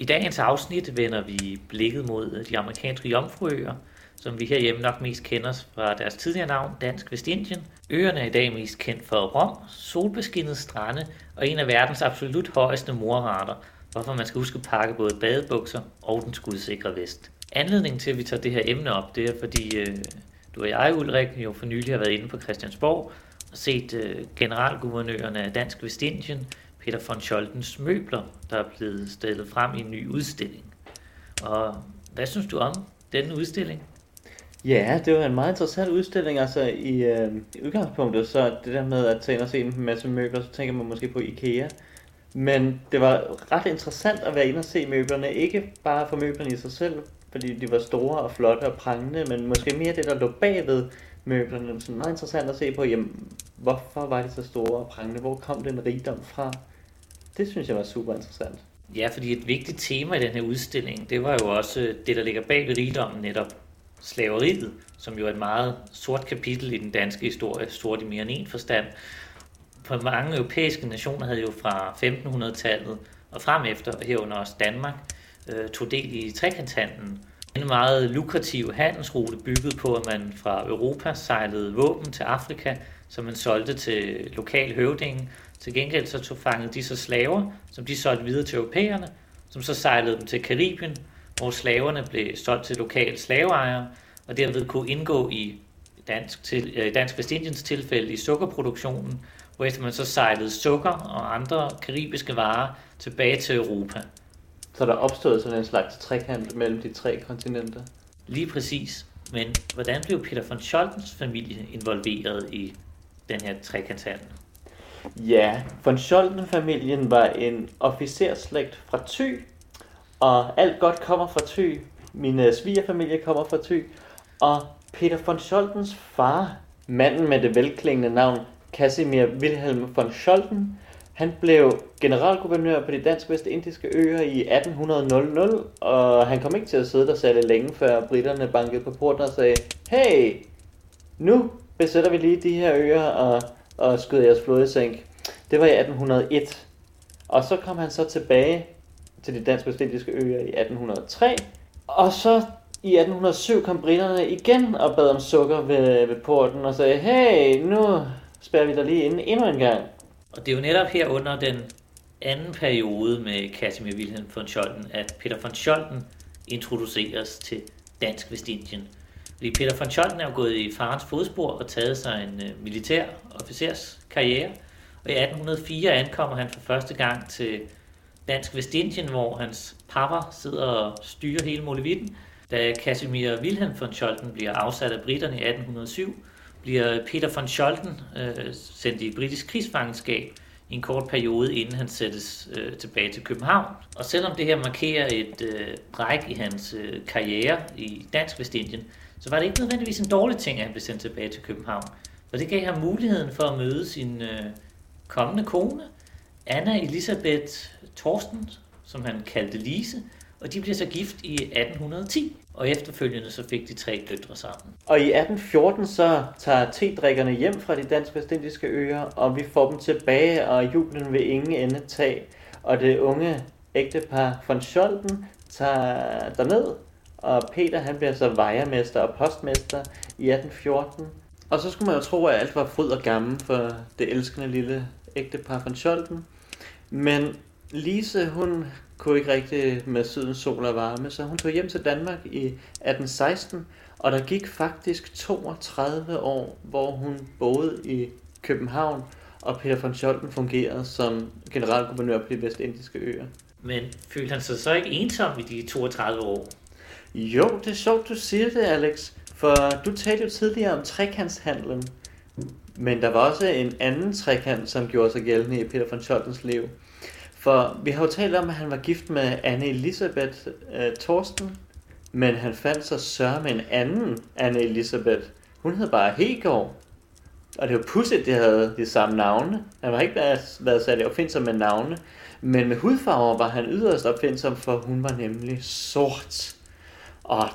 I dagens afsnit vender vi blikket mod de amerikanske jomfruøer, som vi herhjemme nok mest kender fra deres tidligere navn, Dansk Vestindien. Øerne er i dag mest kendt for rom, solbeskinnet strande og en af verdens absolut højeste morrater, hvorfor man skal huske at pakke både badebukser og den skudsikre vest. Anledningen til, at vi tager det her emne op, det er fordi øh, du og jeg, Ulrik, jo for nylig har været inde på Christiansborg og set øh, generalguvernøren af Dansk Vestindien, Peter von Scholtens møbler, der er blevet stillet frem i en ny udstilling. Og hvad synes du om den udstilling? Ja, det var en meget interessant udstilling. Altså i, øh, i udgangspunktet, så det der med at tage ind og se en masse møbler, så tænker man måske på IKEA. Men det var ret interessant at være inde og se møblerne. Ikke bare for møblerne i sig selv, fordi de var store og flotte og prangende, men måske mere det, der lå bagved møblerne. Så meget interessant at se på, jamen, hvorfor var de så store og prangende? Hvor kom den rigdom fra? Det synes jeg var super interessant. Ja, fordi et vigtigt tema i den her udstilling, det var jo også øh, det, der ligger bag ved rigdommen netop slaveriet, som jo er et meget sort kapitel i den danske historie, sort i mere end en forstand. For mange europæiske nationer havde jo fra 1500-tallet og frem efter, herunder også Danmark, øh, tog del i trekanthandlen. En meget lukrativ handelsrute bygget på, at man fra Europa sejlede våben til Afrika, som man solgte til lokal høvdingen. Til gengæld så tog fanget de så slaver, som de solgte videre til europæerne, som så sejlede dem til Karibien, hvor slaverne blev solgt til lokale slaveejere, og derved kunne indgå i dansk, til, øh, dansk Vestindiens tilfælde i sukkerproduktionen, hvorefter man så sejlede sukker og andre karibiske varer tilbage til Europa. Så der opstod sådan en slags trekant mellem de tre kontinenter? Lige præcis. Men hvordan blev Peter von Scholtens familie involveret i den her trekantshandel? Ja, von Scholten-familien var en officerslægt fra Thy, og alt godt kommer fra Thy. Min øh, svigerfamilie kommer fra Thy, og Peter von Scholtens far, manden med det velklingende navn Casimir Wilhelm von Scholten, han blev generalguvernør på de dansk vestindiske øer i 1800, og han kom ikke til at sidde der særlig længe, før britterne bankede på porten og sagde, hey, nu besætter vi lige de her øer og, og skød jeres flådesænk. Det var i 1801. Og så kom han så tilbage til de dansk vestindiske øer i 1803, og så i 1807 kom britterne igen og bad om sukker ved, ved porten og sagde, hey, nu spærrer vi dig lige ind endnu en gang. Og det er jo netop her under den anden periode med Casimir Wilhelm von Scholten, at Peter von Scholten introduceres til Dansk Vestindien. Fordi Peter von Scholten er jo gået i farens fodspor og taget sig en øh, militær officers karriere. Og i 1804 ankommer han for første gang til Dansk Vestindien, hvor hans papper sidder og styrer hele Molevitten. Da Casimir Wilhelm von Scholten bliver afsat af britterne i 1807, bliver Peter von Scholten øh, sendt i britisk krigsfangenskab i en kort periode, inden han sættes øh, tilbage til København. Og selvom det her markerer et øh, bræk i hans øh, karriere i Dansk Vestindien, så var det ikke nødvendigvis en dårlig ting, at han blev sendt tilbage til København. For det gav ham muligheden for at møde sin øh, kommende kone, Anna Elisabeth Thorsten, som han kaldte Lise, og de bliver så gift i 1810, og efterfølgende så fik de tre døtre sammen. Og i 1814 så tager tedrikkerne hjem fra de dansk vestindiske øer, og vi får dem tilbage, og julen vil ingen ende tage. Og det unge ægtepar von Scholten tager derned, og Peter han bliver så vejermester og postmester i 1814. Og så skulle man jo tro, at alt var fryd og gammel for det elskende lille ægtepar von Scholten. Men Lise, hun kunne ikke rigtig med sydens sol og varme, så hun tog hjem til Danmark i 1816, og der gik faktisk 32 år, hvor hun boede i København, og Peter von Scholten fungerede som generalguvernør på de vestindiske øer. Men følte han sig så ikke ensom i de 32 år? Jo, det er sjovt, du siger det, Alex. For du talte jo tidligere om trekantshandlen. Men der var også en anden trekant, som gjorde sig gældende i Peter von Scholtens liv. For vi har jo talt om, at han var gift med Anne Elisabeth uh, Thorsten, men han fandt sig sørge med en anden Anne Elisabeth. Hun hed bare Hegård. Og det var pudsigt, at de havde de samme navne. Han var ikke været, været særlig opfindsom med navne. Men med hudfarver var han yderst opfindsom, for hun var nemlig sort. Og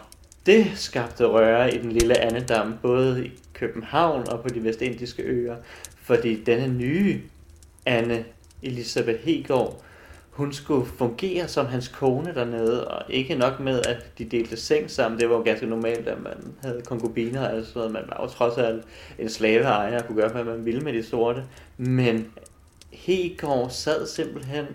det skabte røre i den lille andedam, både i København og på de vestindiske øer. Fordi denne nye Anne Elisabeth Hegård, hun skulle fungere som hans kone dernede, og ikke nok med, at de delte seng sammen. Det var jo ganske normalt, at man havde konkubiner og sådan noget. Man var jo trods alt en slaveejer og kunne gøre, hvad man ville med de sorte. Men Hegård sad simpelthen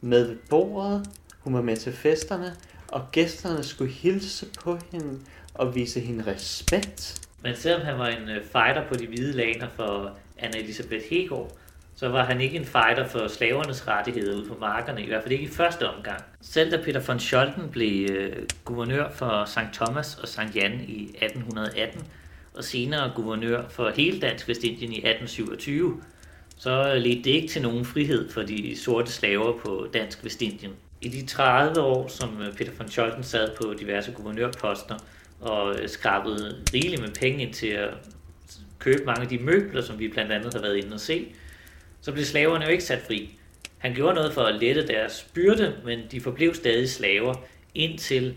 med ved bordet. Hun var med til festerne, og gæsterne skulle hilse på hende og vise hende respekt. Men selvom han var en øh, fighter på de hvide laner for Anna Elisabeth Hegård, så var han ikke en fighter for slavernes rettigheder ude på markerne, i hvert fald ikke i første omgang. Selv da Peter von Scholten blev øh, guvernør for St. Thomas og St. Jan i 1818, og senere guvernør for hele Dansk Vestindien i 1827, så ledte det ikke til nogen frihed for de sorte slaver på Dansk Vestindien. I de 30 år, som øh, Peter von Scholten sad på diverse guvernørposter og øh, skrabede rigeligt med penge ind til at købe mange af de møbler, som vi blandt andet har været inde og se, så blev slaverne jo ikke sat fri. Han gjorde noget for at lette deres byrde, men de forblev stadig slaver, indtil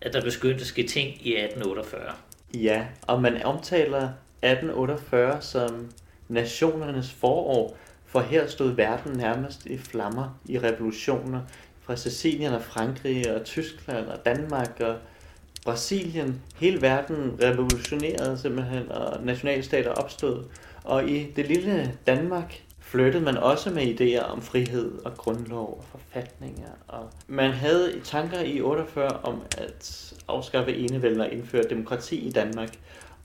at der begyndte at ske ting i 1848. Ja, og man omtaler 1848 som nationernes forår, for her stod verden nærmest i flammer i revolutioner fra Sicilien og Frankrig og Tyskland og Danmark og Brasilien. Hele verden revolutionerede simpelthen, og nationalstater opstod. Og i det lille Danmark flyttede man også med idéer om frihed og grundlov og forfatninger. Og man havde tanker i 48 om at afskaffe enevælden og indføre demokrati i Danmark.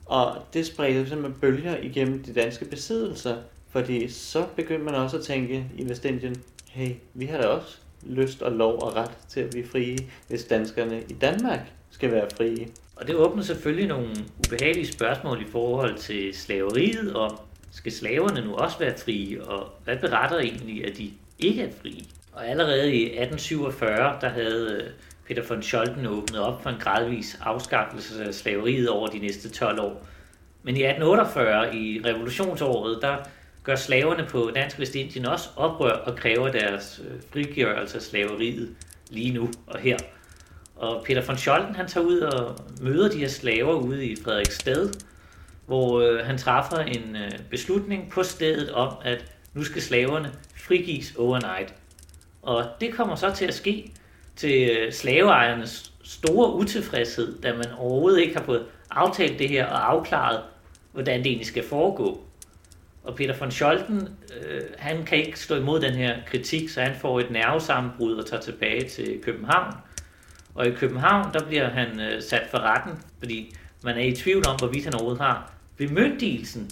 Og det spredte simpelthen bølger igennem de danske besiddelser, fordi så begyndte man også at tænke i Vestindien, hey, vi har da også lyst og lov og ret til at blive frie, hvis danskerne i Danmark skal være frie. Og det åbner selvfølgelig nogle ubehagelige spørgsmål i forhold til slaveriet, og skal slaverne nu også være frie, og hvad beretter egentlig, at de ikke er frie? Og allerede i 1847, der havde øh, Peter von Scholten åbnet op for en gradvis afskaffelse af slaveriet over de næste 12 år. Men i 1848, i revolutionsåret, der gør slaverne på Dansk Vestindien også oprør og kræver deres øh, frigørelse af slaveriet lige nu og her. Og Peter von Scholten han tager ud og møder de her slaver ude i Frederiksstad, hvor øh, han træffer en øh, beslutning på stedet om, at nu skal slaverne frigives overnight. Og det kommer så til at ske til øh, slaveejernes store utilfredshed, da man overhovedet ikke har fået aftalt det her og afklaret, hvordan det egentlig skal foregå. Og Peter von Scholten, øh, han kan ikke stå imod den her kritik, så han får et nervesammenbrud og tager tilbage til København. Og i København, der bliver han øh, sat for retten, fordi man er i tvivl om, hvorvidt han overhovedet har bemyndigelsen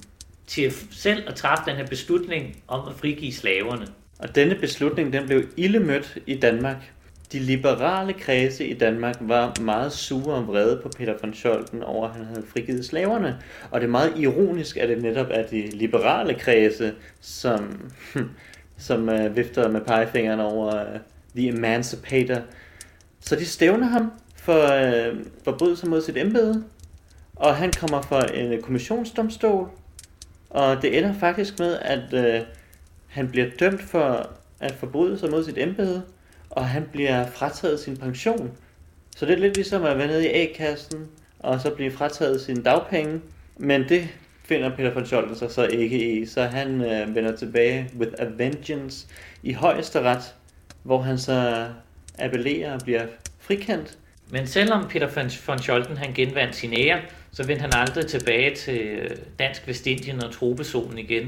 til selv at træffe den her beslutning om at frigive slaverne. Og denne beslutning den blev ildemødt i Danmark. De liberale kredse i Danmark var meget sure og vrede på Peter von Scholten over, at han havde frigivet slaverne. Og det er meget ironisk, at det netop er de liberale kredse, som, hm, som øh, vifter med pegefingeren over øh, The Emancipator. Så de stævner ham for øh, forbrydelser mod sit embede, og han kommer for en kommissionsdomstol, og det ender faktisk med, at øh, han bliver dømt for at forbryde sig mod sit embede, og han bliver frataget sin pension. Så det er lidt ligesom at være nede i A-kassen, og så blive frataget sine dagpenge. Men det finder Peter von Scholten sig så ikke i, så han øh, vender tilbage with a vengeance i højesteret, hvor han så appellerer og bliver frikendt. Men selvom Peter von Scholten han genvandt sin ære, så vendte han aldrig tilbage til Dansk Vestindien og tropezonen igen.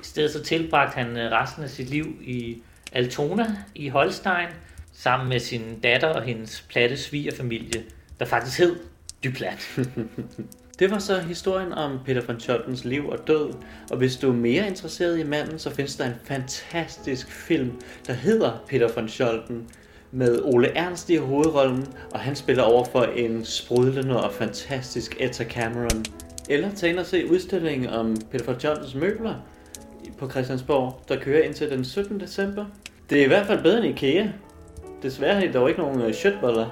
I stedet så tilbragte han øh, resten af sit liv i Altona i Holstein, sammen med sin datter og hendes platte svigerfamilie, der faktisk hed Duplat. Det var så historien om Peter von Scholtens liv og død, og hvis du er mere interesseret i manden, så findes der en fantastisk film, der hedder Peter von Scholten, med Ole Ernst i hovedrollen, og han spiller over for en sprudlende og fantastisk Etta Cameron. Eller tag ind og se udstillingen om Peter von Scholtens møbler på Christiansborg, der kører indtil den 17. december. Det er i hvert fald bedre end IKEA. Desværre har I dog ikke nogen øh, shitboller.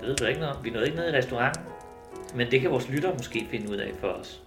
Det ved du ikke noget om. Vi nåede ikke ned i restauranten. Men det kan vores lytter måske finde ud af for os.